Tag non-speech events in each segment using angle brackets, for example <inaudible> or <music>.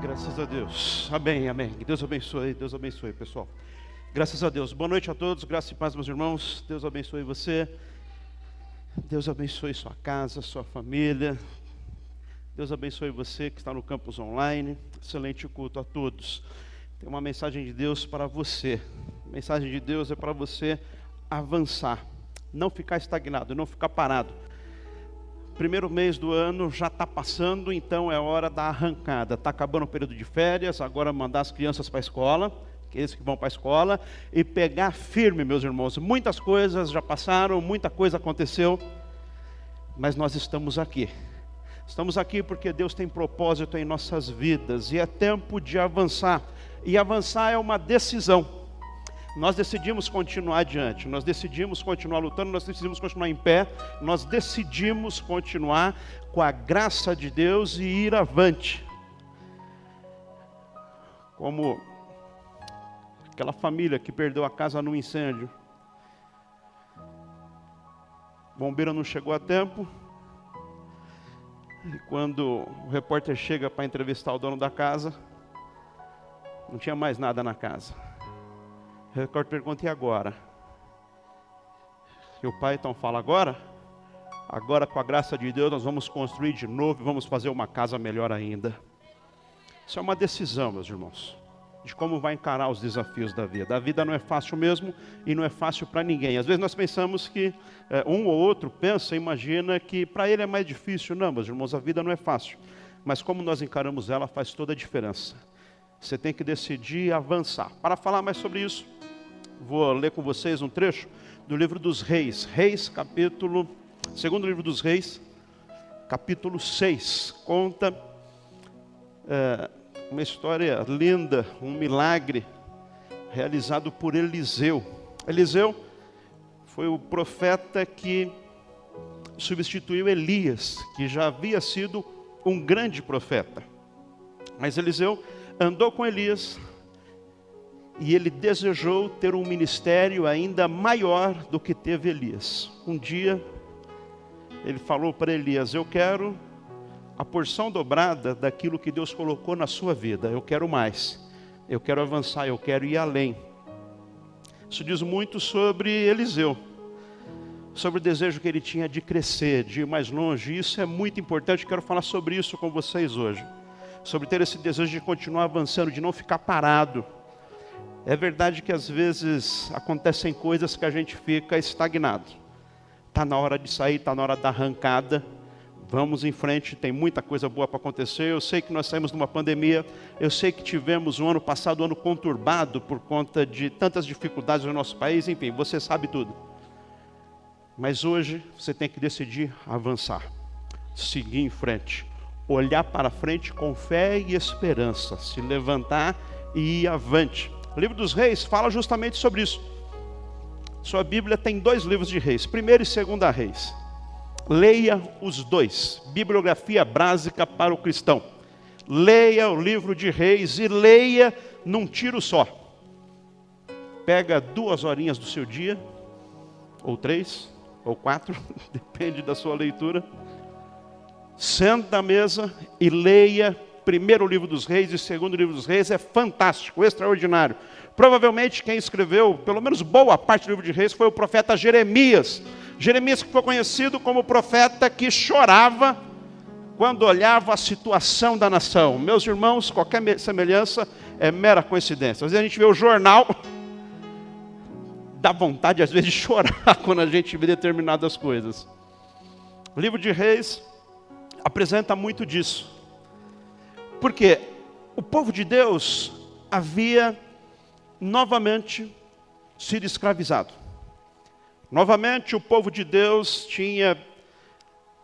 Graças a Deus. Amém, amém. Deus abençoe, Deus abençoe, pessoal. Graças a Deus. Boa noite a todos, graças e paz, meus irmãos. Deus abençoe você. Deus abençoe sua casa, sua família. Deus abençoe você que está no campus online. Excelente culto a todos. Tem uma mensagem de Deus para você. A mensagem de Deus é para você avançar, não ficar estagnado, não ficar parado. Primeiro mês do ano já está passando, então é hora da arrancada. Está acabando o período de férias, agora mandar as crianças para a escola, aqueles que vão para a escola, e pegar firme, meus irmãos. Muitas coisas já passaram, muita coisa aconteceu, mas nós estamos aqui. Estamos aqui porque Deus tem propósito em nossas vidas e é tempo de avançar. E avançar é uma decisão. Nós decidimos continuar adiante, nós decidimos continuar lutando, nós decidimos continuar em pé, nós decidimos continuar com a graça de Deus e ir avante. Como aquela família que perdeu a casa no incêndio. O bombeiro não chegou a tempo. E quando o repórter chega para entrevistar o dono da casa, não tinha mais nada na casa. Repórter pergunta: e agora? E o pai então fala: agora? Agora, com a graça de Deus, nós vamos construir de novo e vamos fazer uma casa melhor ainda. Isso é uma decisão, meus irmãos, de como vai encarar os desafios da vida. A vida não é fácil mesmo e não é fácil para ninguém. Às vezes nós pensamos que é, um ou outro pensa, imagina que para ele é mais difícil. Não, meus irmãos, a vida não é fácil. Mas como nós encaramos ela faz toda a diferença. Você tem que decidir avançar. Para falar mais sobre isso, vou ler com vocês um trecho do livro dos Reis. Reis, capítulo. Segundo livro dos Reis, capítulo 6. Conta é, uma história linda, um milagre realizado por Eliseu. Eliseu foi o profeta que substituiu Elias, que já havia sido um grande profeta. Mas Eliseu andou com Elias e ele desejou ter um ministério ainda maior do que teve Elias. Um dia, ele falou para Elias: Eu quero a porção dobrada daquilo que Deus colocou na sua vida, eu quero mais, eu quero avançar, eu quero ir além. Isso diz muito sobre Eliseu, sobre o desejo que ele tinha de crescer, de ir mais longe. Isso é muito importante, quero falar sobre isso com vocês hoje. Sobre ter esse desejo de continuar avançando, de não ficar parado é verdade que às vezes acontecem coisas que a gente fica estagnado. Está na hora de sair, está na hora da arrancada. Vamos em frente, tem muita coisa boa para acontecer. Eu sei que nós saímos de uma pandemia, eu sei que tivemos um ano passado, um ano conturbado por conta de tantas dificuldades no nosso país, enfim, você sabe tudo. Mas hoje você tem que decidir avançar, seguir em frente, olhar para frente com fé e esperança, se levantar e ir avante. O livro dos reis fala justamente sobre isso. Sua Bíblia tem dois livros de reis, primeiro e segunda reis. Leia os dois, bibliografia básica para o cristão. Leia o livro de reis e leia num tiro só. Pega duas horinhas do seu dia, ou três, ou quatro, <laughs> depende da sua leitura. Senta à mesa e leia primeiro livro dos reis e segundo livro dos reis é fantástico, extraordinário. Provavelmente quem escreveu, pelo menos boa parte do livro de reis, foi o profeta Jeremias. Jeremias que foi conhecido como o profeta que chorava quando olhava a situação da nação. Meus irmãos, qualquer semelhança é mera coincidência. Às vezes a gente vê o jornal, dá vontade às vezes de chorar <laughs> quando a gente vê determinadas coisas. O livro de reis apresenta muito disso. Porque o povo de Deus havia novamente sido escravizado. Novamente o povo de Deus tinha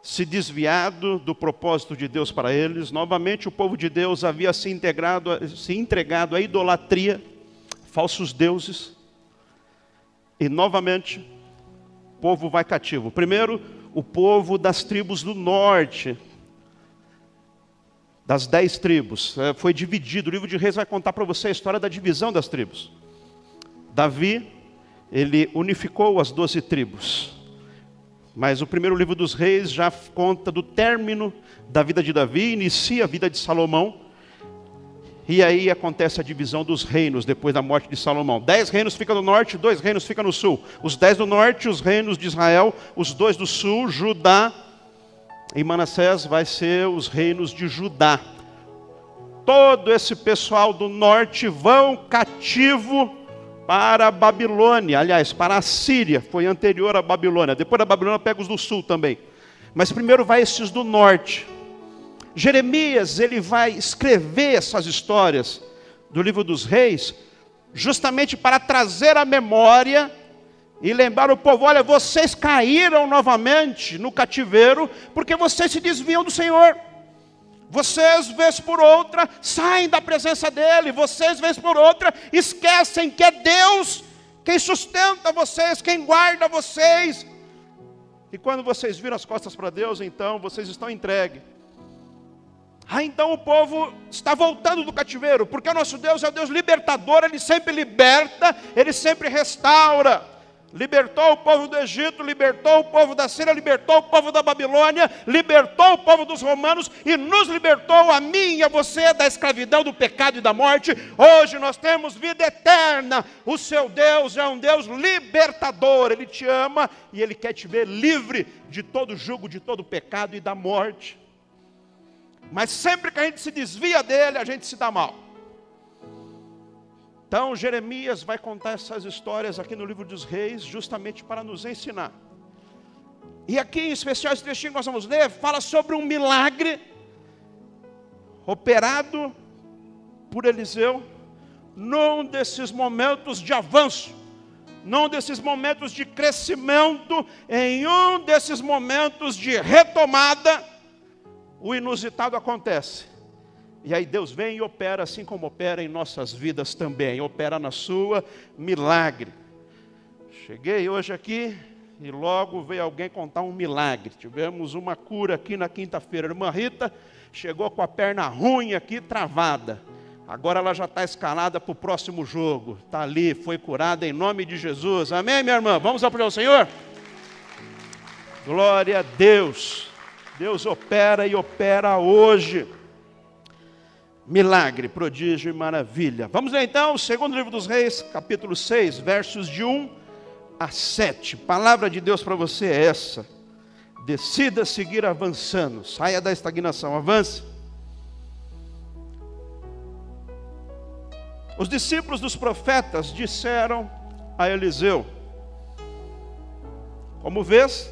se desviado do propósito de Deus para eles. Novamente o povo de Deus havia se integrado, se entregado à idolatria, falsos deuses. E novamente o povo vai cativo. Primeiro, o povo das tribos do norte, das dez tribos. É, foi dividido. O livro de Reis vai contar para você a história da divisão das tribos. Davi, ele unificou as doze tribos. Mas o primeiro livro dos reis já conta do término da vida de Davi, inicia a vida de Salomão. E aí acontece a divisão dos reinos depois da morte de Salomão. Dez reinos ficam no norte, dois reinos ficam no sul. Os dez do norte, os reinos de Israel, os dois do sul, Judá e Manassés vai ser os reinos de Judá. Todo esse pessoal do norte vão cativo para a Babilônia, aliás, para a Síria, foi anterior à Babilônia. Depois da Babilônia pega os do sul também. Mas primeiro vai esses do norte. Jeremias, ele vai escrever essas histórias do livro dos reis, justamente para trazer a memória e lembrar o povo: olha, vocês caíram novamente no cativeiro, porque vocês se desviam do Senhor. Vocês, vez por outra, saem da presença dEle, vocês, vez por outra, esquecem que é Deus quem sustenta vocês, quem guarda vocês. E quando vocês viram as costas para Deus, então vocês estão entregues ah, então o povo está voltando do cativeiro, porque o nosso Deus é o Deus libertador, ele sempre liberta, ele sempre restaura. Libertou o povo do Egito, libertou o povo da Síria, libertou o povo da Babilônia, libertou o povo dos romanos e nos libertou a mim e a você da escravidão, do pecado e da morte. Hoje nós temos vida eterna. O seu Deus é um Deus libertador, ele te ama e ele quer te ver livre de todo jugo, de todo pecado e da morte. Mas sempre que a gente se desvia dele, a gente se dá mal. Então Jeremias vai contar essas histórias aqui no livro dos reis, justamente para nos ensinar. E aqui em especial esse trechinho que nós vamos ler, fala sobre um milagre operado por Eliseu num desses momentos de avanço, num desses momentos de crescimento, em um desses momentos de retomada o inusitado acontece. E aí Deus vem e opera assim como opera em nossas vidas também, opera na sua milagre. Cheguei hoje aqui e logo veio alguém contar um milagre. Tivemos uma cura aqui na quinta-feira. Irmã Rita chegou com a perna ruim aqui, travada. Agora ela já está escalada para o próximo jogo. Está ali, foi curada em nome de Jesus. Amém, minha irmã? Vamos aplaudir o Senhor? Glória a Deus. Deus opera e opera hoje. Milagre, prodígio e maravilha. Vamos ler então segundo livro dos Reis, capítulo 6, versos de 1 a 7. Palavra de Deus para você é essa. Decida seguir avançando, saia da estagnação, avance. Os discípulos dos profetas disseram a Eliseu: Como vês,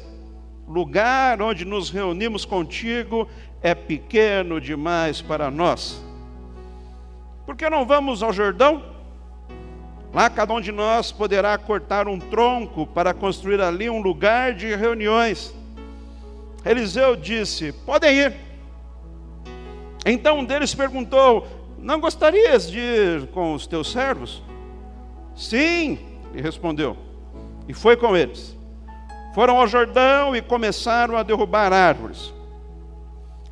lugar onde nos reunimos contigo é pequeno demais para nós. Por que não vamos ao Jordão? Lá cada um de nós poderá cortar um tronco para construir ali um lugar de reuniões. Eliseu disse: Podem ir. Então um deles perguntou: Não gostarias de ir com os teus servos? Sim, ele respondeu. E foi com eles. Foram ao Jordão e começaram a derrubar árvores.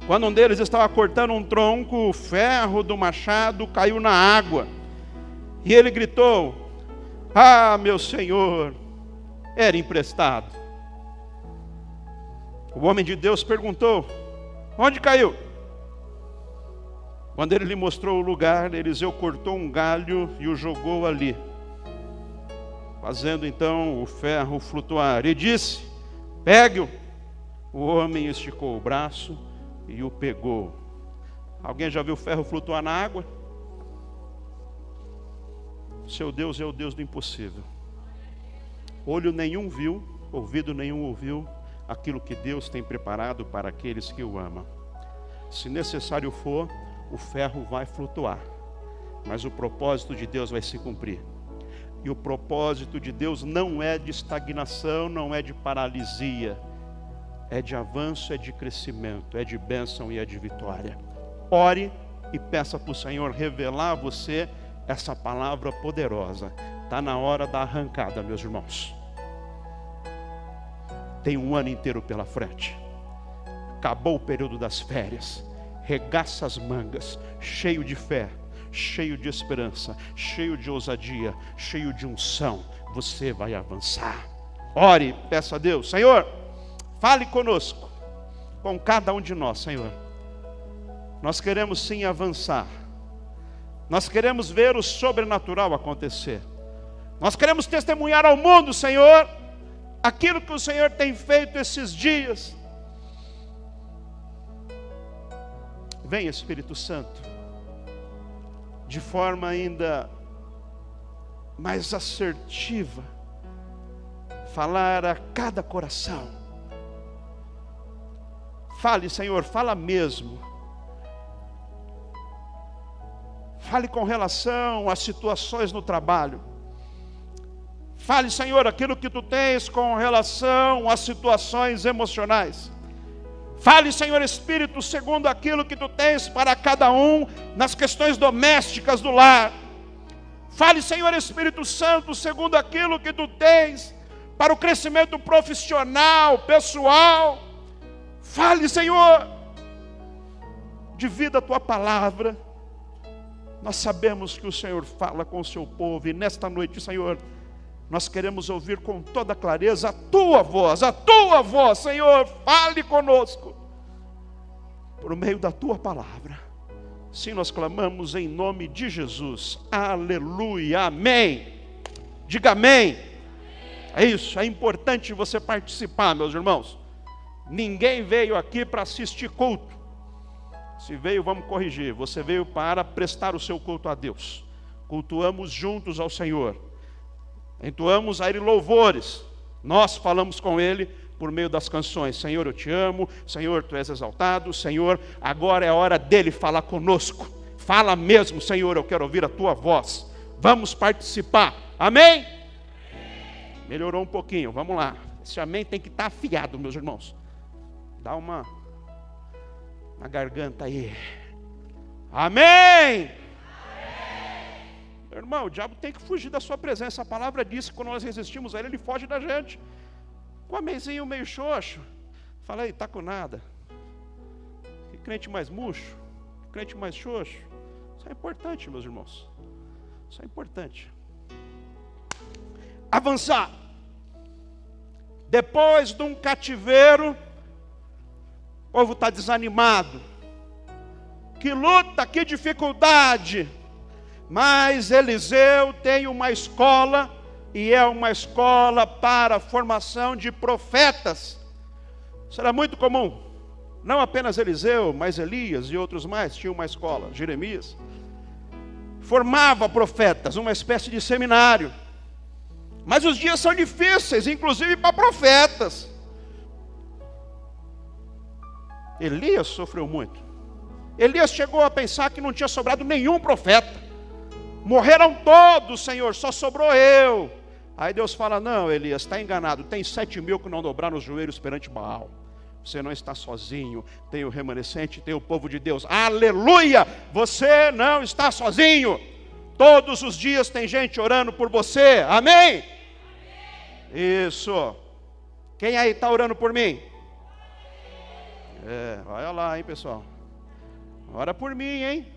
Quando um deles estava cortando um tronco, o ferro do machado caiu na água. E ele gritou: Ah, meu senhor, era emprestado. O homem de Deus perguntou: Onde caiu? Quando ele lhe mostrou o lugar, Eliseu cortou um galho e o jogou ali fazendo então o ferro flutuar. E disse: Pegue-o. O homem esticou o braço e o pegou. Alguém já viu ferro flutuar na água? Seu Deus é o Deus do impossível. Olho nenhum viu, ouvido nenhum ouviu aquilo que Deus tem preparado para aqueles que o amam. Se necessário for, o ferro vai flutuar, mas o propósito de Deus vai se cumprir. E o propósito de Deus não é de estagnação, não é de paralisia, é de avanço, é de crescimento, é de bênção e é de vitória. Ore e peça para o Senhor revelar a você essa palavra poderosa. Está na hora da arrancada, meus irmãos. Tem um ano inteiro pela frente. Acabou o período das férias. Regaça as mangas, cheio de fé cheio de esperança, cheio de ousadia, cheio de unção, você vai avançar. Ore, peça a Deus, Senhor, fale conosco, com cada um de nós, Senhor. Nós queremos sim avançar, Nós queremos ver o sobrenatural acontecer. Nós queremos testemunhar ao mundo, Senhor, aquilo que o Senhor tem feito esses dias. Vem, Espírito Santo, de forma ainda mais assertiva, falar a cada coração. Fale, Senhor, fala mesmo. Fale com relação às situações no trabalho. Fale, Senhor, aquilo que tu tens com relação às situações emocionais. Fale, Senhor Espírito, segundo aquilo que tu tens para cada um nas questões domésticas do lar. Fale, Senhor Espírito Santo, segundo aquilo que tu tens para o crescimento profissional, pessoal. Fale, Senhor, divida a tua palavra. Nós sabemos que o Senhor fala com o seu povo, e nesta noite, Senhor, nós queremos ouvir com toda clareza a tua voz, a tua voz, Senhor, fale conosco, por meio da tua palavra. Sim, nós clamamos em nome de Jesus, aleluia, amém. Diga amém. É isso, é importante você participar, meus irmãos. Ninguém veio aqui para assistir culto. Se veio, vamos corrigir. Você veio para prestar o seu culto a Deus. Cultuamos juntos ao Senhor entoamos a Ele louvores. Nós falamos com Ele por meio das canções: Senhor, eu te amo, Senhor, tu és exaltado, Senhor, agora é a hora dele falar conosco. Fala mesmo, Senhor, eu quero ouvir a tua voz. Vamos participar, amém? Melhorou um pouquinho, vamos lá. Esse amém tem que estar afiado, meus irmãos. Dá uma na garganta aí. Amém! Irmão, o diabo tem que fugir da sua presença. A palavra diz que quando nós resistimos a ele, ele foge da gente. Com a mesinho meio xoxo. Falei, tá com nada. Que crente mais murcho, que crente mais xoxo. Isso é importante, meus irmãos. Isso é importante. Avançar. Depois de um cativeiro, o povo está desanimado. Que luta, que dificuldade mas Eliseu tem uma escola, e é uma escola para a formação de profetas. Será muito comum. Não apenas Eliseu, mas Elias e outros mais tinham uma escola, Jeremias. Formava profetas, uma espécie de seminário. Mas os dias são difíceis, inclusive para profetas. Elias sofreu muito. Elias chegou a pensar que não tinha sobrado nenhum profeta. Morreram todos, Senhor, só sobrou eu. Aí Deus fala: Não, Elias, está enganado. Tem sete mil que não dobraram os joelhos perante Baal. Você não está sozinho. Tem o remanescente, tem o povo de Deus. Aleluia! Você não está sozinho. Todos os dias tem gente orando por você. Amém? Amém. Isso. Quem aí está orando por mim? É, olha lá, hein, pessoal. Ora por mim, hein?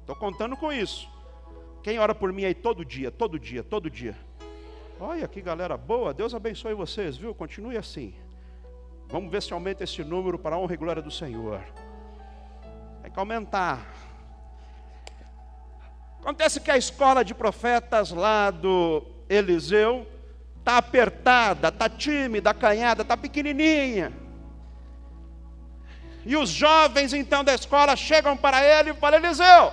Estou contando com isso. Quem ora por mim aí todo dia, todo dia, todo dia? Olha que galera boa, Deus abençoe vocês, viu? Continue assim. Vamos ver se aumenta esse número para a honra e glória do Senhor. Tem que aumentar. Acontece que a escola de profetas lá do Eliseu está apertada, está tímida, acanhada, está pequenininha. E os jovens então da escola chegam para ele e falam: Eliseu,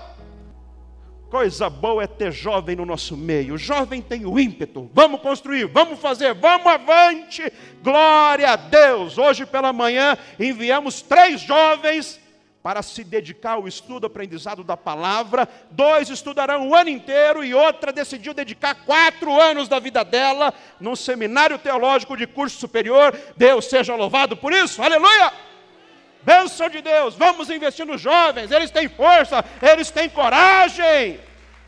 Coisa boa é ter jovem no nosso meio. O jovem tem o ímpeto. Vamos construir, vamos fazer, vamos avante. Glória a Deus. Hoje pela manhã enviamos três jovens para se dedicar ao estudo, aprendizado da palavra. Dois estudarão o ano inteiro e outra decidiu dedicar quatro anos da vida dela num seminário teológico de curso superior. Deus seja louvado por isso. Aleluia! Bênção de Deus, vamos investir nos jovens, eles têm força, eles têm coragem.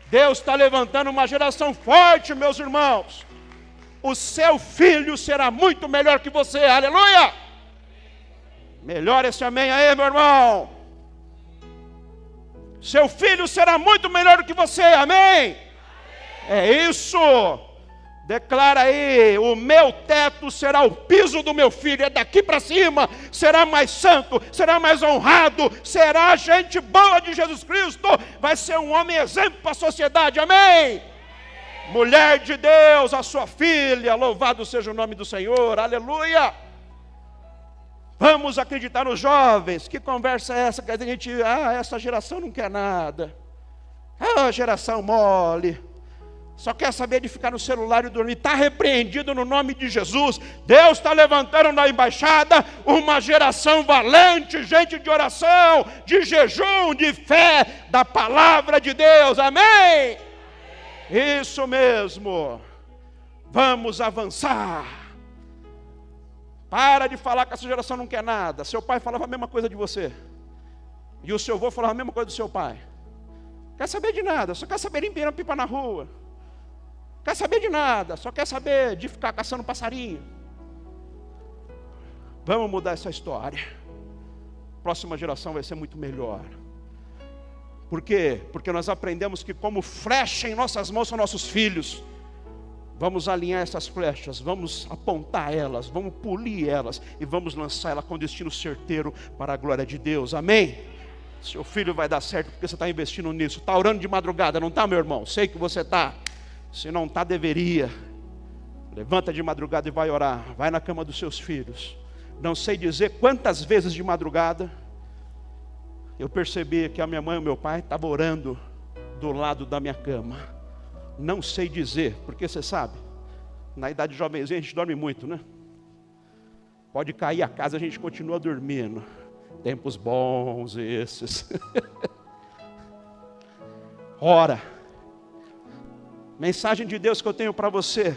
Deus está levantando uma geração forte, meus irmãos. O seu filho será muito melhor que você, aleluia. Melhor esse amém aí, meu irmão. Seu filho será muito melhor do que você, amém. amém. É isso. Declara aí: o meu teto será o piso do meu filho, é daqui para cima, será mais santo, será mais honrado, será gente boa de Jesus Cristo, vai ser um homem exemplo para a sociedade, amém? Mulher de Deus, a sua filha, louvado seja o nome do Senhor, aleluia. Vamos acreditar nos jovens, que conversa é essa que a gente, ah, essa geração não quer nada, ah, geração mole só quer saber de ficar no celular e dormir, está repreendido no nome de Jesus. Deus está levantando na embaixada uma geração valente, gente de oração, de jejum, de fé, da palavra de Deus, amém? Isso mesmo, vamos avançar. Para de falar que essa geração não quer nada. Seu pai falava a mesma coisa de você, e o seu avô falava a mesma coisa do seu pai. Quer saber de nada, só quer saber a pipa na rua. Quer saber de nada, só quer saber de ficar caçando passarinho. Vamos mudar essa história. Próxima geração vai ser muito melhor. Por quê? Porque nós aprendemos que, como flecha em nossas mãos são nossos filhos, vamos alinhar essas flechas, vamos apontar elas, vamos polir elas e vamos lançar ela com destino certeiro para a glória de Deus. Amém? Seu filho vai dar certo porque você está investindo nisso. Está orando de madrugada, não está, meu irmão? Sei que você está. Se não está, deveria. Levanta de madrugada e vai orar. Vai na cama dos seus filhos. Não sei dizer quantas vezes de madrugada eu percebi que a minha mãe e o meu pai estavam orando do lado da minha cama. Não sei dizer, porque você sabe, na idade jovenzinha a gente dorme muito, né? Pode cair a casa, a gente continua dormindo. Tempos bons esses. <laughs> Ora Mensagem de Deus que eu tenho para você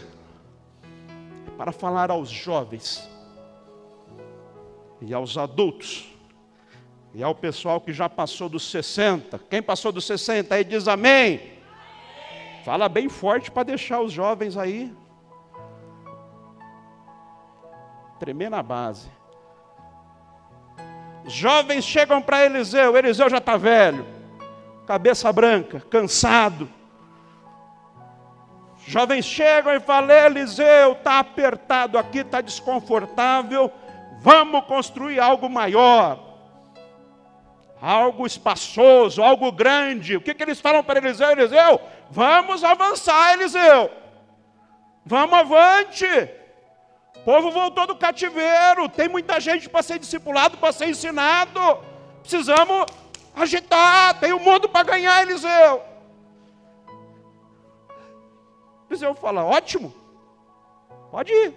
é para falar aos jovens e aos adultos e ao pessoal que já passou dos 60. Quem passou dos 60 aí diz amém. Fala bem forte para deixar os jovens aí tremer na base. Os jovens chegam para Eliseu, Eliseu já está velho, cabeça branca, cansado Jovens chegam e falam: Eliseu, está apertado aqui, está desconfortável, vamos construir algo maior, algo espaçoso, algo grande. O que, que eles falam para Eliseu? Eliseu, vamos avançar, Eliseu, vamos avante. O povo voltou do cativeiro, tem muita gente para ser discipulado, para ser ensinado. Precisamos agitar, tem um mundo para ganhar, Eliseu. Eliseu fala: ótimo, pode ir.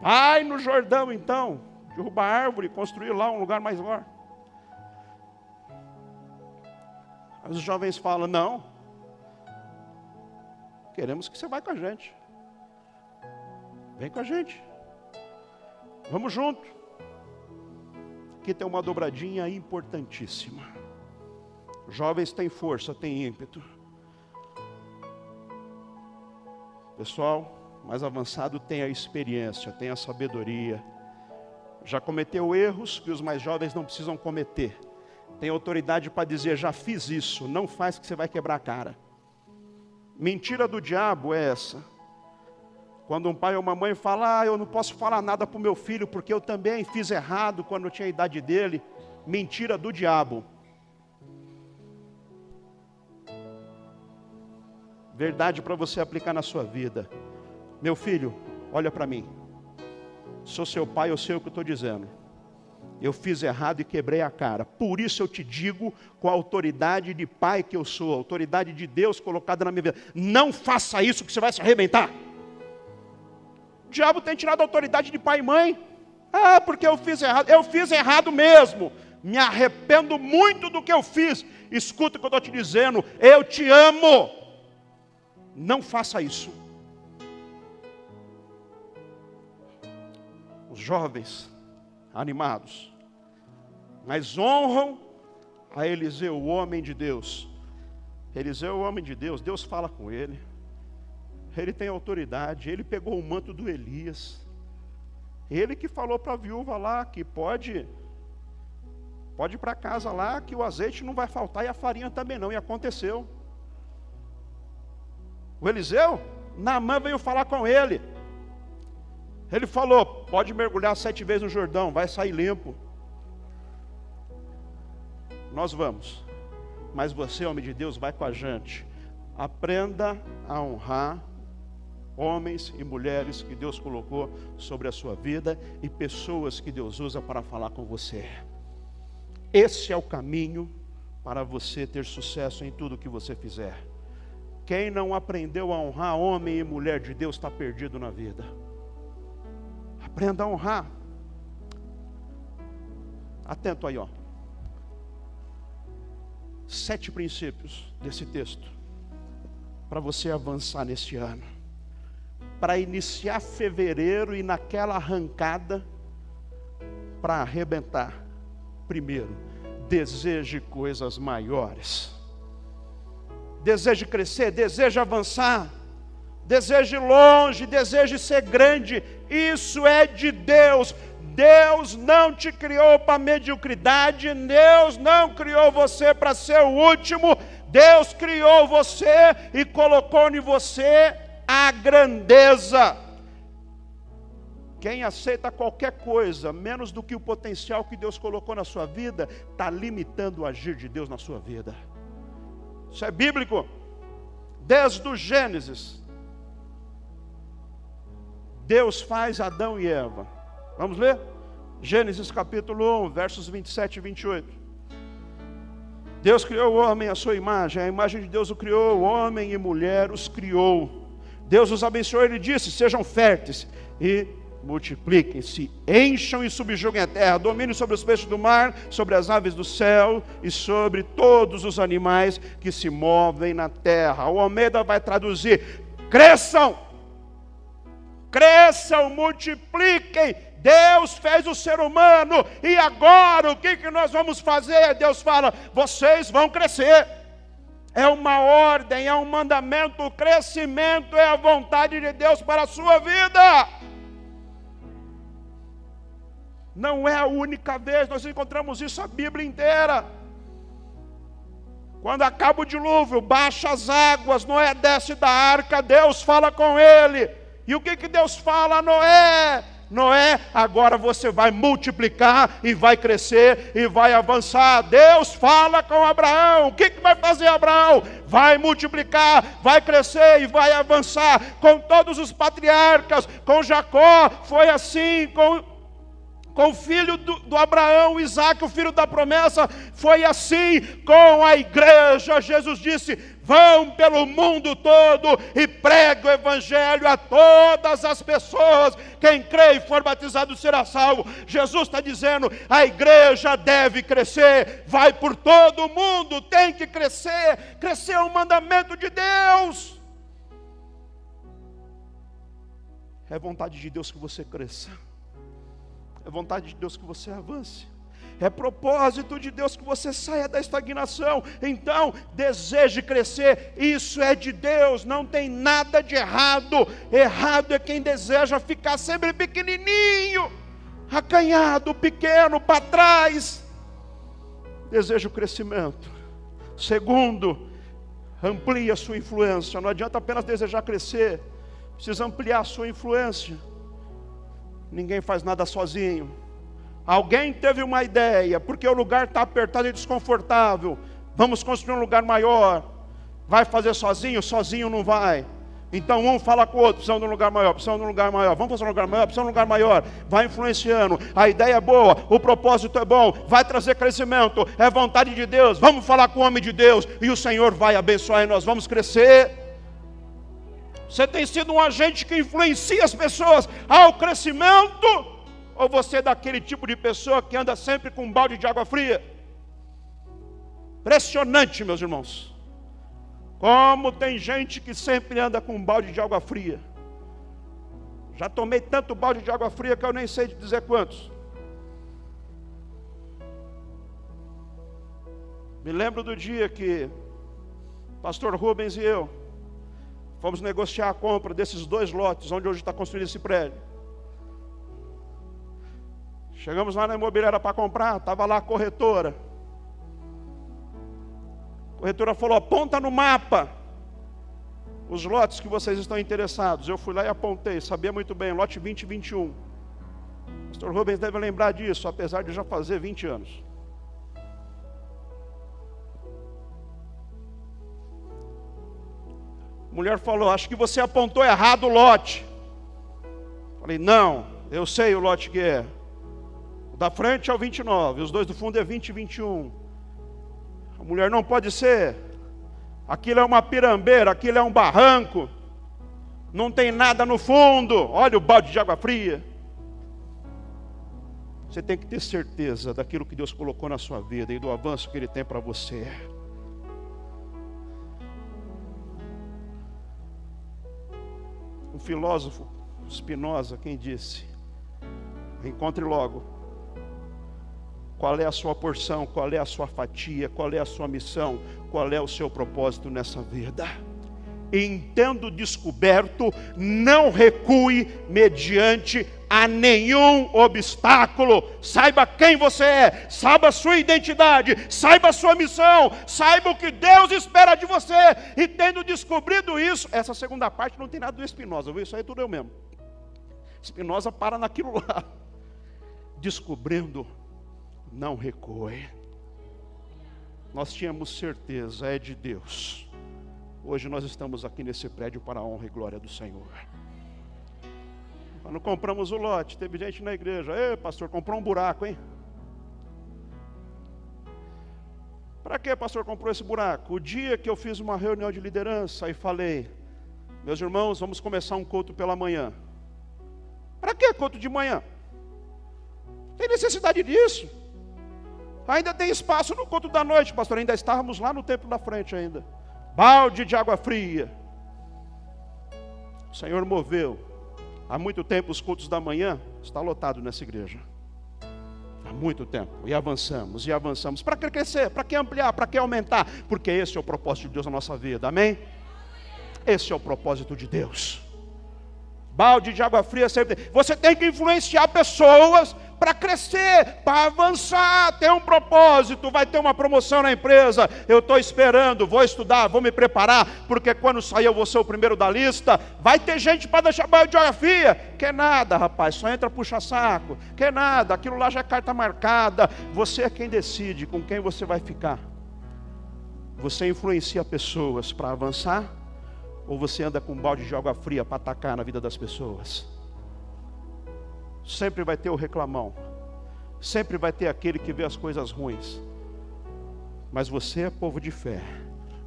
Vai no Jordão então, derruba a árvore, construir lá um lugar mais maior. Os jovens falam: não, queremos que você vá com a gente. Vem com a gente. Vamos junto. Aqui tem uma dobradinha importantíssima. Jovens têm força, têm ímpeto. Pessoal mais avançado tem a experiência, tem a sabedoria. Já cometeu erros que os mais jovens não precisam cometer. Tem autoridade para dizer: já fiz isso, não faz que você vai quebrar a cara. Mentira do diabo é essa. Quando um pai ou uma mãe fala, ah, eu não posso falar nada para o meu filho porque eu também fiz errado quando eu tinha a idade dele. Mentira do diabo. Verdade para você aplicar na sua vida. Meu filho, olha para mim. Sou seu pai, eu sei o que estou dizendo. Eu fiz errado e quebrei a cara. Por isso eu te digo, com a autoridade de pai que eu sou, a autoridade de Deus colocada na minha vida: não faça isso, que você vai se arrebentar. O diabo tem tirado a autoridade de pai e mãe. Ah, porque eu fiz errado. Eu fiz errado mesmo. Me arrependo muito do que eu fiz. Escuta o que eu estou te dizendo. Eu te amo. Não faça isso. Os jovens animados, mas honram a Eliseu, o homem de Deus. Eliseu é o homem de Deus, Deus fala com ele, ele tem autoridade, ele pegou o manto do Elias, ele que falou para a viúva lá que pode, pode ir para casa lá, que o azeite não vai faltar e a farinha também não, e aconteceu. O Eliseu, Naamã veio falar com ele. Ele falou: pode mergulhar sete vezes no Jordão, vai sair limpo. Nós vamos, mas você, homem de Deus, vai com a gente. Aprenda a honrar homens e mulheres que Deus colocou sobre a sua vida e pessoas que Deus usa para falar com você. Esse é o caminho para você ter sucesso em tudo que você fizer. Quem não aprendeu a honrar homem e mulher de Deus está perdido na vida. Aprenda a honrar. Atento aí, ó. Sete princípios desse texto para você avançar neste ano. Para iniciar fevereiro e naquela arrancada para arrebentar. Primeiro, deseje coisas maiores deseje crescer, deseje avançar, deseje longe, deseje ser grande, isso é de Deus. Deus não te criou para mediocridade, Deus não criou você para ser o último, Deus criou você e colocou em você a grandeza. Quem aceita qualquer coisa menos do que o potencial que Deus colocou na sua vida, está limitando o agir de Deus na sua vida. Isso é bíblico. Desde o Gênesis, Deus faz Adão e Eva. Vamos ler? Gênesis capítulo 1, versos 27 e 28. Deus criou o homem à sua imagem, a imagem de Deus o criou, homem e mulher os criou. Deus os abençoou, ele disse: sejam férteis e multipliquem-se, encham e subjuguem a terra, dominem sobre os peixes do mar, sobre as aves do céu e sobre todos os animais que se movem na terra. O Almeida vai traduzir: cresçam, cresçam, multipliquem. Deus fez o ser humano e agora o que, que nós vamos fazer? Deus fala: vocês vão crescer. É uma ordem, é um mandamento, o crescimento é a vontade de Deus para a sua vida. Não é a única vez, nós encontramos isso a Bíblia inteira. Quando acaba o dilúvio, baixa as águas, Noé desce da arca, Deus fala com ele. E o que, que Deus fala a Noé? Noé, agora você vai multiplicar e vai crescer e vai avançar. Deus fala com Abraão. O que, que vai fazer Abraão? Vai multiplicar, vai crescer e vai avançar. Com todos os patriarcas, com Jacó, foi assim, com com o filho do, do, Abraão, Isaac, o filho da promessa, foi assim com a igreja. Jesus disse: vão pelo mundo todo e pregue o evangelho a todas as pessoas. Quem crê e for batizado será salvo. Jesus está dizendo: a igreja deve crescer, vai por todo o mundo, tem que crescer. Crescer é um mandamento de Deus. É vontade de Deus que você cresça. É vontade de Deus que você avance. É propósito de Deus que você saia da estagnação. Então, deseje crescer. Isso é de Deus, não tem nada de errado. Errado é quem deseja ficar sempre pequenininho, acanhado, pequeno, para trás. Deseja o crescimento. Segundo, amplie a sua influência. Não adianta apenas desejar crescer, precisa ampliar a sua influência. Ninguém faz nada sozinho. Alguém teve uma ideia, porque o lugar está apertado e desconfortável. Vamos construir um lugar maior. Vai fazer sozinho? Sozinho não vai. Então um fala com o outro, precisamos de um lugar maior, precisamos de um lugar maior, vamos fazer um lugar maior, precisamos de um lugar maior, vai influenciando, a ideia é boa, o propósito é bom, vai trazer crescimento, é vontade de Deus, vamos falar com o homem de Deus, e o Senhor vai abençoar e nós vamos crescer. Você tem sido um agente que influencia as pessoas ao crescimento? Ou você é daquele tipo de pessoa que anda sempre com um balde de água fria? Impressionante, meus irmãos. Como tem gente que sempre anda com um balde de água fria. Já tomei tanto balde de água fria que eu nem sei dizer quantos. Me lembro do dia que pastor Rubens e eu Fomos negociar a compra desses dois lotes, onde hoje está construído esse prédio. Chegamos lá na imobiliária para comprar, estava lá a corretora. A corretora falou: aponta no mapa. os lotes que vocês estão interessados. Eu fui lá e apontei, sabia muito bem, lote 20 e 21. O pastor Rubens deve lembrar disso, apesar de já fazer 20 anos. Mulher falou: Acho que você apontou errado o lote. Falei: Não, eu sei o lote que é. O da frente é o 29, os dois do fundo é 20 e 21. A mulher não pode ser. Aquilo é uma pirambeira, aquilo é um barranco. Não tem nada no fundo. Olha o balde de água fria. Você tem que ter certeza daquilo que Deus colocou na sua vida e do avanço que Ele tem para você. Um filósofo, Spinoza, quem disse: Encontre logo. Qual é a sua porção, qual é a sua fatia, qual é a sua missão, qual é o seu propósito nessa vida. Entendo descoberto, não recue mediante a nenhum obstáculo. Saiba quem você é, saiba a sua identidade, saiba a sua missão, saiba o que Deus espera de você. E tendo descobrido isso, essa segunda parte não tem nada do Espinosa? Isso aí é tudo eu mesmo. Espinosa para naquilo lá. <laughs> Descobrindo, não recue. Nós tínhamos certeza, é de Deus. Hoje nós estamos aqui nesse prédio para a honra e glória do Senhor. Quando compramos o lote, teve gente na igreja, ei pastor, comprou um buraco, hein? Para que pastor comprou esse buraco? O dia que eu fiz uma reunião de liderança e falei, meus irmãos, vamos começar um culto pela manhã. Para que culto de manhã? Tem necessidade disso? Ainda tem espaço no culto da noite, pastor. Ainda estávamos lá no templo da frente ainda. Balde de água fria. O Senhor moveu. Há muito tempo os cultos da manhã está lotado nessa igreja. Há muito tempo. E avançamos, e avançamos. Para que crescer? Para que ampliar? Para que aumentar? Porque esse é o propósito de Deus na nossa vida. Amém? Esse é o propósito de Deus. Balde de água fria sempre. Você tem que influenciar pessoas para crescer, para avançar, ter um propósito, vai ter uma promoção na empresa. Eu estou esperando, vou estudar, vou me preparar, porque quando sair eu vou ser o primeiro da lista. Vai ter gente para deixar balde de fria. Que nada, rapaz, só entra puxa saco. Que nada, aquilo lá já é carta marcada. Você é quem decide com quem você vai ficar. Você influencia pessoas para avançar ou você anda com um balde de água fria para atacar na vida das pessoas? Sempre vai ter o reclamão, sempre vai ter aquele que vê as coisas ruins. Mas você é povo de fé.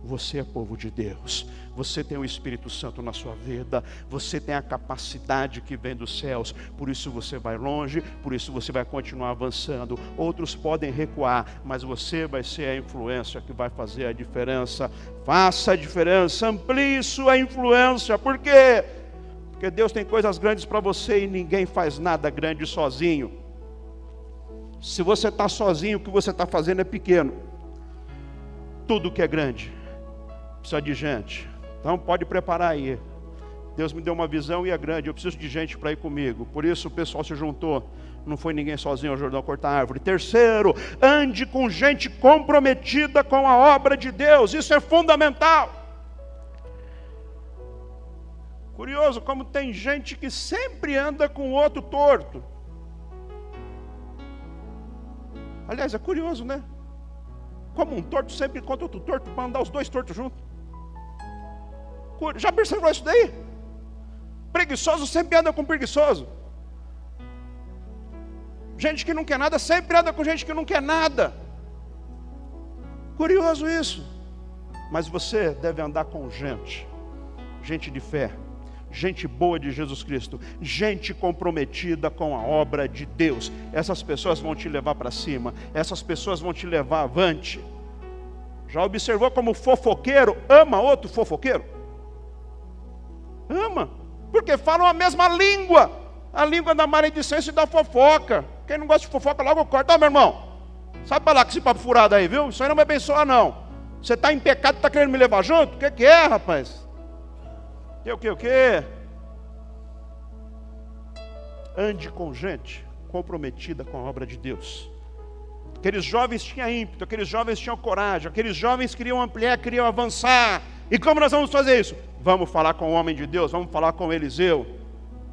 Você é povo de Deus, você tem o Espírito Santo na sua vida, você tem a capacidade que vem dos céus, por isso você vai longe, por isso você vai continuar avançando. Outros podem recuar, mas você vai ser a influência que vai fazer a diferença. Faça a diferença, amplie sua influência, por quê? Porque Deus tem coisas grandes para você e ninguém faz nada grande sozinho. Se você está sozinho, o que você está fazendo é pequeno. Tudo que é grande precisa de gente. Então pode preparar aí. Deus me deu uma visão e é grande. Eu preciso de gente para ir comigo. Por isso o pessoal se juntou. Não foi ninguém sozinho ao Jordão cortar árvore. Terceiro, ande com gente comprometida com a obra de Deus. Isso é fundamental. Curioso como tem gente que sempre anda com outro torto. Aliás, é curioso, né? Como um torto sempre encontra outro torto para andar os dois tortos juntos. Já percebeu isso daí? Preguiçoso sempre anda com preguiçoso. Gente que não quer nada sempre anda com gente que não quer nada. Curioso isso. Mas você deve andar com gente, gente de fé, gente boa de Jesus Cristo, gente comprometida com a obra de Deus. Essas pessoas vão te levar para cima, essas pessoas vão te levar avante. Já observou como fofoqueiro ama outro fofoqueiro? Ama, porque falam a mesma língua, a língua da maledicência e da fofoca. Quem não gosta de fofoca, logo corta, ah, meu irmão. Sabe para lá que esse papo furado aí, viu? Isso aí não me abençoa, não. Você está em pecado e está querendo me levar junto? O que, que é, rapaz? Que o que, o que? Ande com gente comprometida com a obra de Deus. Aqueles jovens tinham ímpeto, aqueles jovens tinham coragem, aqueles jovens queriam ampliar, queriam avançar. E como nós vamos fazer isso? Vamos falar com o homem de Deus, vamos falar com Eliseu.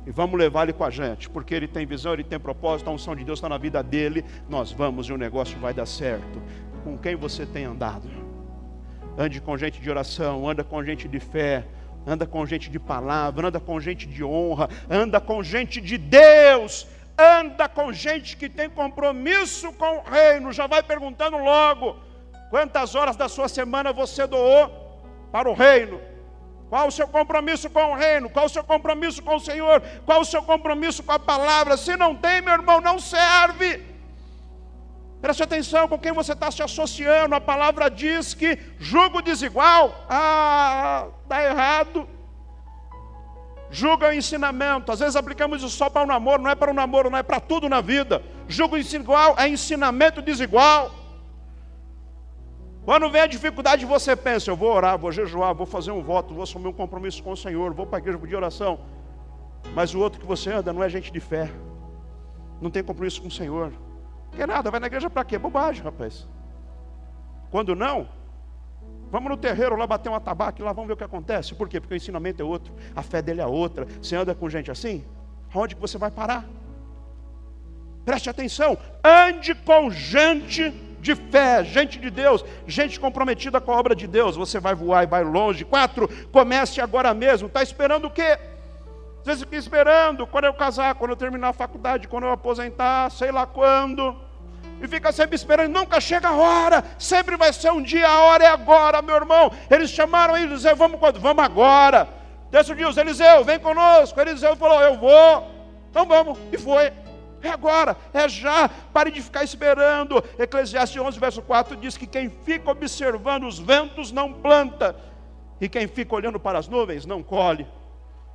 E vamos levar ele com a gente, porque ele tem visão, ele tem propósito, a unção de Deus está na vida dele. Nós vamos e o negócio vai dar certo. Com quem você tem andado? Ande com gente de oração, anda com gente de fé, anda com gente de palavra, anda com gente de honra, anda com gente de Deus, anda com gente que tem compromisso com o reino. Já vai perguntando logo: quantas horas da sua semana você doou para o reino? Qual o seu compromisso com o reino? Qual o seu compromisso com o Senhor? Qual o seu compromisso com a palavra? Se não tem, meu irmão, não serve. Preste atenção com quem você está se associando. A palavra diz que julgo desigual. Ah, dá errado. Julga o ensinamento. Às vezes aplicamos isso só para o namoro, não é para o namoro, não é para tudo na vida. Julgo desigual é ensinamento desigual. Quando vem a dificuldade, você pensa: eu vou orar, vou jejuar, vou fazer um voto, vou assumir um compromisso com o Senhor, vou para a igreja de oração. Mas o outro que você anda não é gente de fé, não tem compromisso com o Senhor. Quer nada, vai na igreja para quê? Bobagem, rapaz. Quando não, vamos no terreiro lá bater uma tabaco lá vamos ver o que acontece. Por quê? Porque o ensinamento é outro, a fé dele é outra. Você anda com gente assim, aonde que você vai parar? Preste atenção, ande com gente de fé, gente de Deus, gente comprometida com a obra de Deus. Você vai voar e vai longe. Quatro, comece agora mesmo. Está esperando o quê? Às vezes fica esperando quando eu casar, quando eu terminar a faculdade, quando eu aposentar, sei lá quando. E fica sempre esperando, nunca chega a hora, sempre vai ser um dia, a hora é agora, meu irmão. Eles chamaram Eliseu, vamos quando? Vamos agora. Decidiu, Eliseu, vem conosco. Eliseu falou, eu vou. Então vamos. E foi. É agora, é já. Pare de ficar esperando. Eclesiastes 11, verso 4 diz que quem fica observando os ventos não planta, e quem fica olhando para as nuvens não colhe.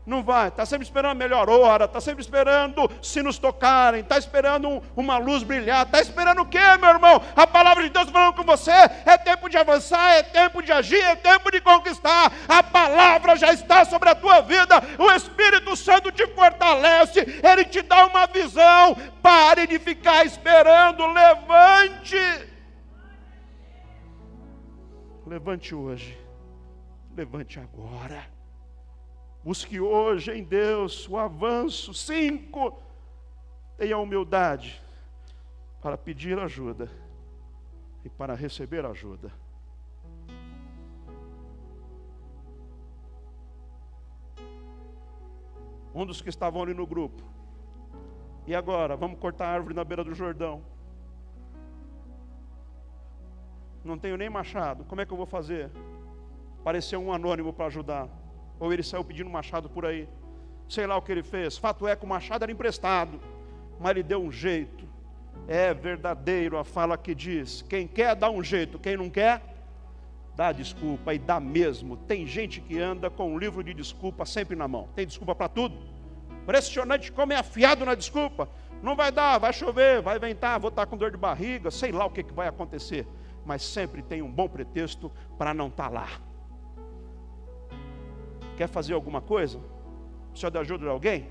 Não vai, está sempre esperando a melhor hora, está sempre esperando se nos tocarem, está esperando um, uma luz brilhar, está esperando o quê, meu irmão? A palavra de Deus falando com você, é tempo de avançar, é tempo de agir, é tempo de conquistar. A palavra já está sobre a tua vida, o Espírito Santo te fortalece, ele te dá uma visão. Pare de ficar esperando, levante. Levante hoje, levante agora. Busque hoje em Deus o avanço. Cinco, tenha humildade para pedir ajuda e para receber ajuda. Um dos que estavam ali no grupo. E agora, vamos cortar a árvore na beira do Jordão. Não tenho nem machado. Como é que eu vou fazer? Pareceu um anônimo para ajudar. Ou ele saiu pedindo machado por aí. Sei lá o que ele fez. Fato é que o machado era emprestado. Mas ele deu um jeito. É verdadeiro a fala que diz: quem quer dá um jeito, quem não quer, dá desculpa e dá mesmo. Tem gente que anda com um livro de desculpa sempre na mão. Tem desculpa para tudo. Impressionante como é afiado na desculpa. Não vai dar, vai chover, vai ventar, vou estar com dor de barriga, sei lá o que, que vai acontecer. Mas sempre tem um bom pretexto para não estar lá. Quer fazer alguma coisa? Precisa de ajuda de alguém?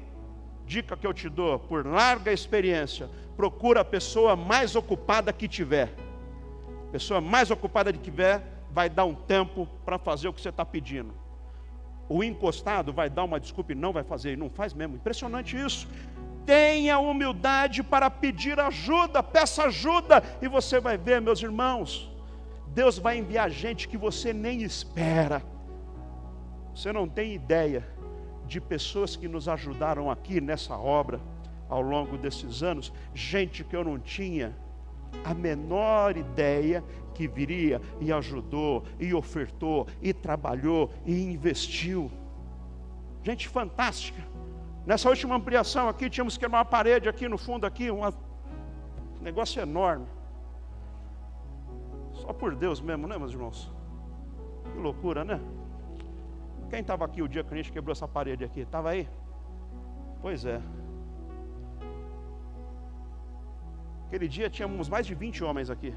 Dica que eu te dou, por larga experiência, procura a pessoa mais ocupada que tiver. Pessoa mais ocupada que tiver, vai dar um tempo para fazer o que você está pedindo. O encostado vai dar uma desculpa e não vai fazer, e não faz mesmo. Impressionante isso. Tenha humildade para pedir ajuda, peça ajuda, e você vai ver, meus irmãos, Deus vai enviar gente que você nem espera. Você não tem ideia de pessoas que nos ajudaram aqui nessa obra ao longo desses anos, gente que eu não tinha a menor ideia que viria e ajudou, e ofertou, e trabalhou, e investiu. Gente fantástica. Nessa última ampliação aqui, tínhamos que uma parede aqui no fundo, aqui, um negócio enorme. Só por Deus mesmo, né, meus irmãos? Que loucura, né? Quem estava aqui o dia que a gente quebrou essa parede aqui? Estava aí? Pois é. Aquele dia tínhamos mais de 20 homens aqui.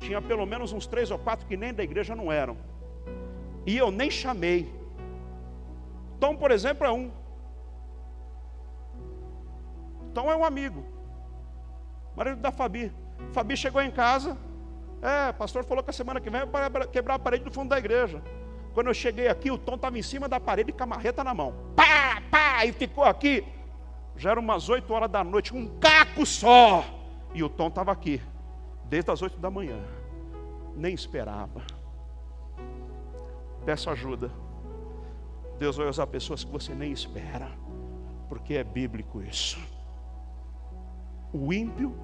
Tinha pelo menos uns três ou quatro que nem da igreja não eram. E eu nem chamei. Tom, por exemplo, é um. Tom é um amigo. Marido da Fabi. Fabi chegou em casa. É, pastor falou que a semana que vem vai quebrar a parede do fundo da igreja. Quando eu cheguei aqui, o Tom estava em cima da parede com a marreta na mão. Pá, pá, e ficou aqui. Já eram umas 8 horas da noite, um caco só. E o Tom estava aqui, desde as 8 da manhã. Nem esperava. Peço ajuda. Deus vai usar pessoas que você nem espera, porque é bíblico isso. O ímpio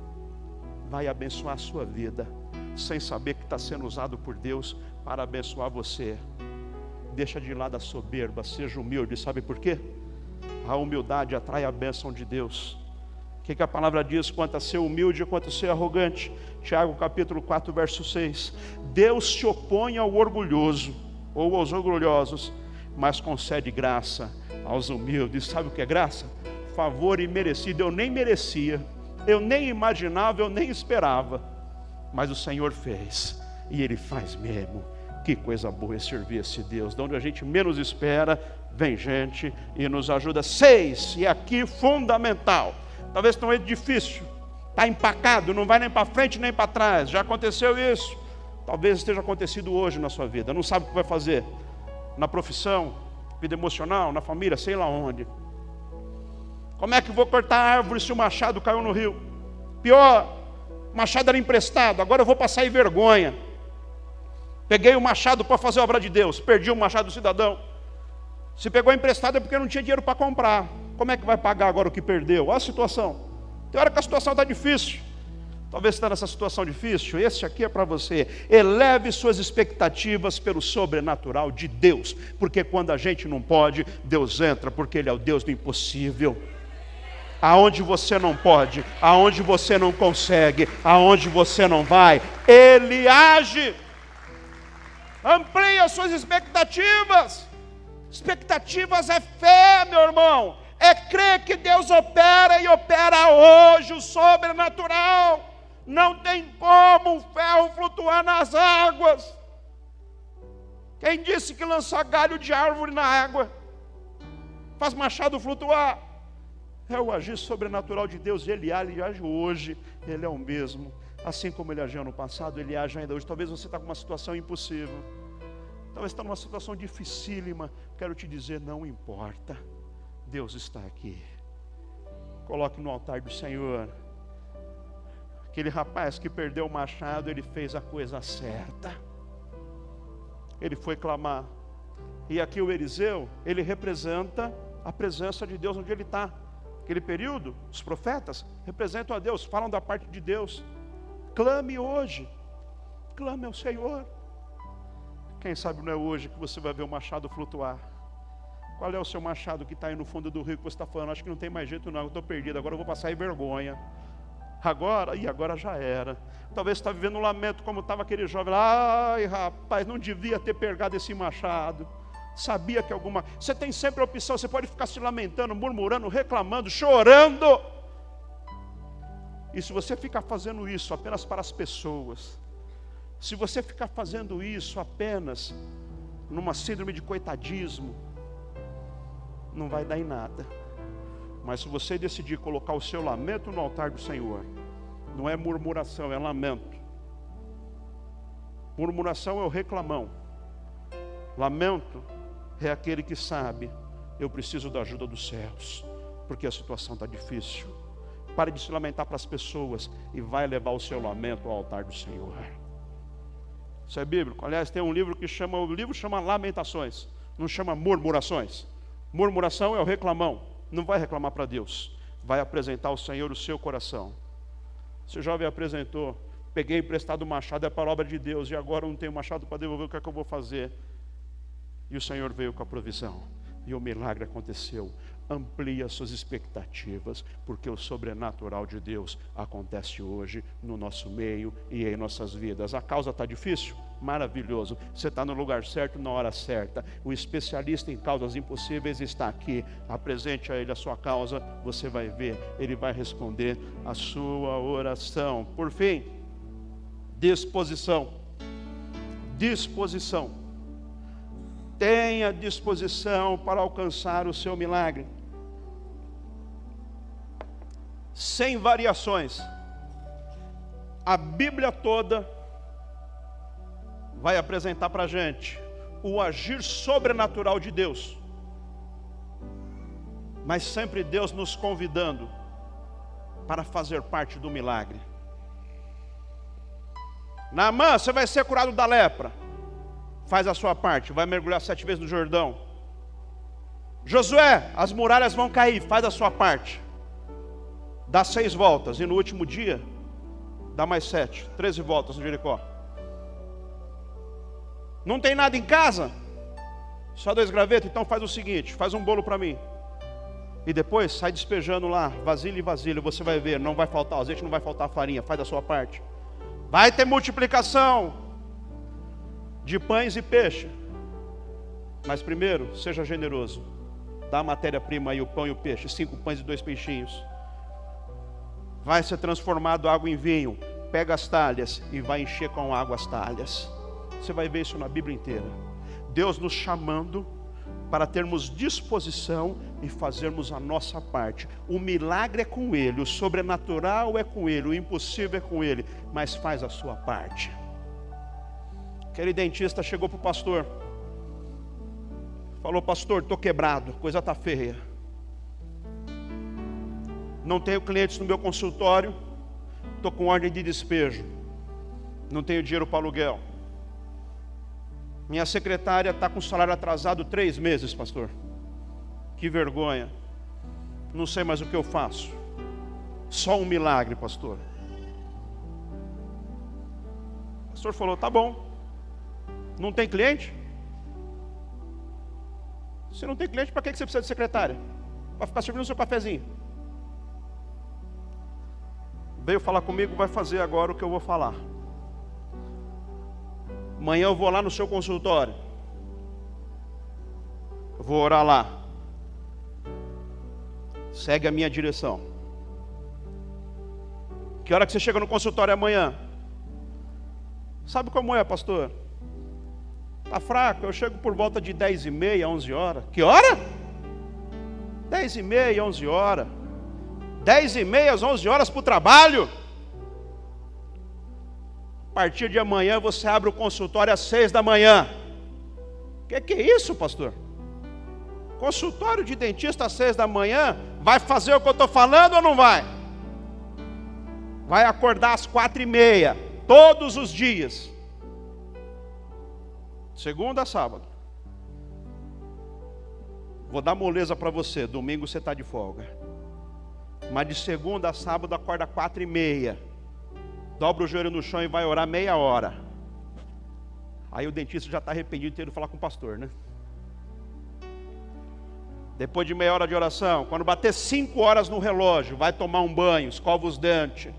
vai abençoar a sua vida, sem saber que está sendo usado por Deus para abençoar você. Deixa de lado a soberba, seja humilde, sabe por quê? A humildade atrai a bênção de Deus. O que, que, a palavra diz quanto a ser humilde e quanto a ser arrogante? Tiago capítulo 4, verso 6. Deus se opõe ao orgulhoso ou aos orgulhosos, mas concede graça aos humildes. Sabe o que é graça? Favor imerecido. Eu nem merecia, eu nem imaginava, eu nem esperava, mas o Senhor fez, e Ele faz mesmo. Que coisa boa é servir esse Deus, de onde a gente menos espera, vem gente e nos ajuda. Seis, e aqui fundamental, talvez tão difícil, está empacado, não vai nem para frente nem para trás, já aconteceu isso, talvez esteja acontecido hoje na sua vida, não sabe o que vai fazer, na profissão, vida emocional, na família, sei lá onde. Como é que vou cortar a árvore se o machado caiu no rio? Pior, o machado era emprestado, agora eu vou passar em vergonha. Peguei o machado para fazer a obra de Deus, perdi o machado do cidadão. Se pegou emprestado é porque não tinha dinheiro para comprar. Como é que vai pagar agora o que perdeu? Olha a situação. Tem hora que a situação está difícil. Talvez está nessa situação difícil. Esse aqui é para você. Eleve suas expectativas pelo sobrenatural de Deus. Porque quando a gente não pode, Deus entra, porque Ele é o Deus do impossível aonde você não pode, aonde você não consegue, aonde você não vai, Ele age. Amplie as suas expectativas. Expectativas é fé, meu irmão. É crer que Deus opera e opera hoje o sobrenatural. Não tem como um ferro flutuar nas águas. Quem disse que lançar galho de árvore na água faz machado flutuar? É o agir sobrenatural de Deus, ele age, ele age hoje, ele é o mesmo. Assim como ele agiu no passado, ele age ainda hoje. Talvez você está com uma situação impossível. Talvez está numa situação dificílima. Quero te dizer, não importa. Deus está aqui. Coloque no altar do Senhor. Aquele rapaz que perdeu o machado, ele fez a coisa certa. Ele foi clamar. E aqui o Eliseu, ele representa a presença de Deus onde ele está. Aquele período, os profetas representam a Deus, falam da parte de Deus. Clame hoje, clame ao Senhor. Quem sabe não é hoje que você vai ver o machado flutuar. Qual é o seu machado que está aí no fundo do rio que você está falando? Acho que não tem mais jeito, não. Eu estou perdido, agora eu vou passar em vergonha. Agora, e agora já era. Talvez está vivendo um lamento como estava aquele jovem lá. Ai, rapaz, não devia ter pegado esse machado sabia que alguma. Você tem sempre a opção, você pode ficar se lamentando, murmurando, reclamando, chorando. E se você ficar fazendo isso apenas para as pessoas, se você ficar fazendo isso apenas numa síndrome de coitadismo, não vai dar em nada. Mas se você decidir colocar o seu lamento no altar do Senhor, não é murmuração, é lamento. Murmuração é o reclamão. Lamento é aquele que sabe, eu preciso da ajuda dos céus, porque a situação está difícil. Pare de se lamentar para as pessoas e vai levar o seu lamento ao altar do Senhor. Isso é bíblico. Aliás, tem um livro que chama, o livro chama Lamentações, não chama murmurações. Murmuração é o reclamão. Não vai reclamar para Deus, vai apresentar ao Senhor o seu coração. Esse jovem apresentou, peguei emprestado o machado, é para a obra de Deus, e agora não tenho machado para devolver, o que é que eu vou fazer? E o Senhor veio com a provisão. E o milagre aconteceu. Amplie as suas expectativas, porque o sobrenatural de Deus acontece hoje no nosso meio e em nossas vidas. A causa está difícil? Maravilhoso. Você está no lugar certo, na hora certa. O especialista em causas impossíveis está aqui. Apresente a ele a sua causa, você vai ver, ele vai responder a sua oração. Por fim, disposição. Disposição tenha disposição para alcançar o seu milagre. Sem variações. A Bíblia toda vai apresentar para a gente o agir sobrenatural de Deus. Mas sempre Deus nos convidando para fazer parte do milagre. Naamã, você vai ser curado da lepra. Faz a sua parte, vai mergulhar sete vezes no Jordão. Josué, as muralhas vão cair, faz a sua parte. Dá seis voltas, e no último dia, dá mais sete, treze voltas no Jericó. Não tem nada em casa? Só dois gravetos? Então faz o seguinte: faz um bolo para mim. E depois sai despejando lá, vasilha e vasilha. Você vai ver, não vai faltar azeite, não vai faltar farinha. Faz a sua parte. Vai ter multiplicação de pães e peixe. Mas primeiro, seja generoso. Dá a matéria-prima aí, o pão e o peixe. Cinco pães e dois peixinhos. Vai ser transformado água em vinho. Pega as talhas e vai encher com água as talhas. Você vai ver isso na Bíblia inteira. Deus nos chamando para termos disposição e fazermos a nossa parte. O milagre é com Ele, o sobrenatural é com Ele, o impossível é com Ele, mas faz a sua parte. Aquele dentista chegou para o pastor, falou: Pastor, estou quebrado, coisa está feia. Não tenho clientes no meu consultório, estou com ordem de despejo, não tenho dinheiro para aluguel minha secretária está com salário atrasado três meses, pastor. Que vergonha. Não sei mais o que eu faço. Só um milagre, pastor. O pastor falou: tá bom. Não tem cliente? Se não tem cliente, para que você precisa de secretária? Para ficar servindo o seu cafezinho. Veio falar comigo, vai fazer agora o que eu vou falar. Amanhã eu vou lá no seu consultório. Eu vou orar lá. Segue a minha direção. Que hora que você chega no consultório amanhã? Sabe como é, pastor? Tá fraco, eu chego por volta de 10 e meia, 11 horas. Que hora? 10 e meia, 11 horas. 10 e meia, 11 horas para o trabalho. A partir de amanhã você abre o consultório às seis da manhã. O que, que é isso, pastor? Consultório de dentista às seis da manhã, vai fazer o que eu estou falando ou não vai? Vai acordar às quatro e meia, todos os dias. Segunda a sábado. Vou dar moleza para você, domingo você está de folga. Mas de segunda a sábado acorda quatro e meia dobra o joelho no chão e vai orar meia hora. Aí o dentista já está arrependido de ter falar com o pastor, né? Depois de meia hora de oração, quando bater cinco horas no relógio, vai tomar um banho, escova os dentes.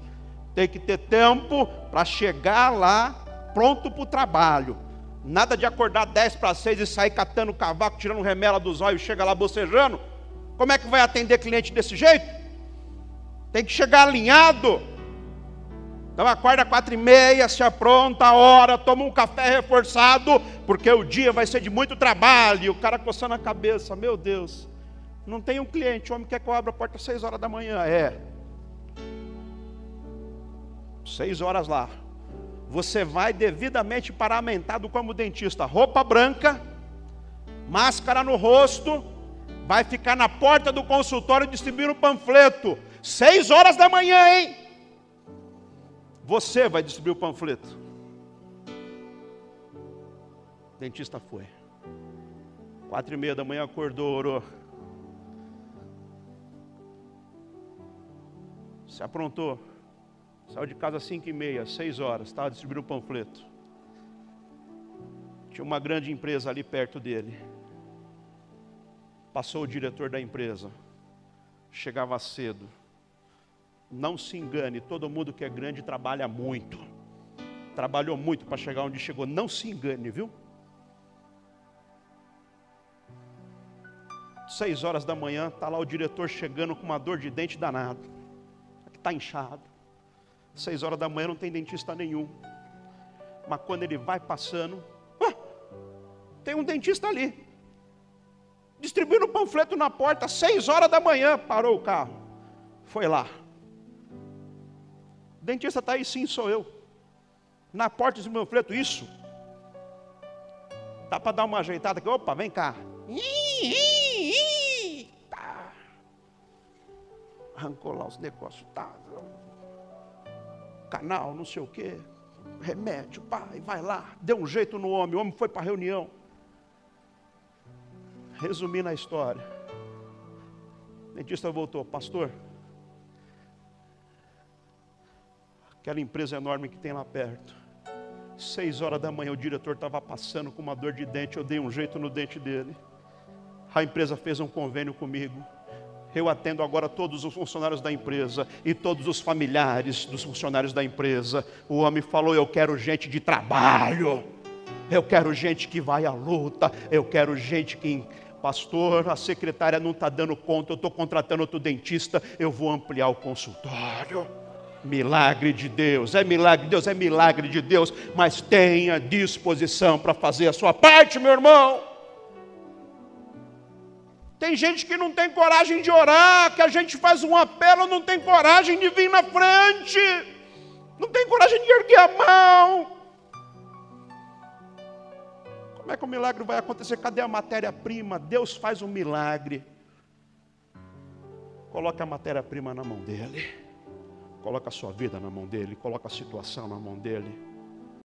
Tem que ter tempo para chegar lá pronto para o trabalho. Nada de acordar dez para seis e sair catando cavaco, tirando remela dos olhos, chega lá bocejando. Como é que vai atender cliente desse jeito? Tem que chegar alinhado. Então acorda quatro e meia, se apronta a hora, toma um café reforçado, porque o dia vai ser de muito trabalho. O cara coçando a cabeça, meu Deus, não tem um cliente, o homem quer que eu abra a porta às seis horas da manhã. É. Seis horas lá. Você vai devidamente paramentado como dentista, roupa branca, máscara no rosto, vai ficar na porta do consultório distribuindo um panfleto. Seis horas da manhã, hein? Você vai distribuir o panfleto. O dentista foi. Quatro e meia da manhã acordou, orou. Se aprontou. Saiu de casa às cinco e meia, seis horas, estava distribuindo o panfleto. Tinha uma grande empresa ali perto dele. Passou o diretor da empresa. Chegava cedo não se engane, todo mundo que é grande trabalha muito. Trabalhou muito para chegar onde chegou. Não se engane, viu? Seis horas da manhã, está lá o diretor chegando com uma dor de dente danado. Está inchado. Seis horas da manhã não tem dentista nenhum. Mas quando ele vai passando, ah, tem um dentista ali. Distribuindo panfleto na porta, seis horas da manhã, parou o carro. Foi lá dentista está aí, sim, sou eu. Na porta do meu panfleto, isso. Tá para dar uma ajeitada aqui. Opa, vem cá. Tá. Arrancou lá os negócios. Tá. Canal, não sei o quê. Remédio, pai, vai lá. Deu um jeito no homem. O homem foi para a reunião. Resumindo a história. O dentista voltou, pastor. Aquela empresa enorme que tem lá perto. Seis horas da manhã o diretor estava passando com uma dor de dente, eu dei um jeito no dente dele. A empresa fez um convênio comigo. Eu atendo agora todos os funcionários da empresa e todos os familiares dos funcionários da empresa. O homem falou: Eu quero gente de trabalho, eu quero gente que vai à luta, eu quero gente que pastor, a secretária não está dando conta, eu estou contratando outro dentista, eu vou ampliar o consultório. Milagre de Deus, é milagre de Deus, é milagre de Deus, mas tenha disposição para fazer a sua parte, meu irmão. Tem gente que não tem coragem de orar, que a gente faz um apelo, não tem coragem de vir na frente, não tem coragem de erguer a mão. Como é que o milagre vai acontecer? Cadê a matéria-prima? Deus faz um milagre. Coloca a matéria-prima na mão dele. Coloca a sua vida na mão dele. Coloca a situação na mão dele.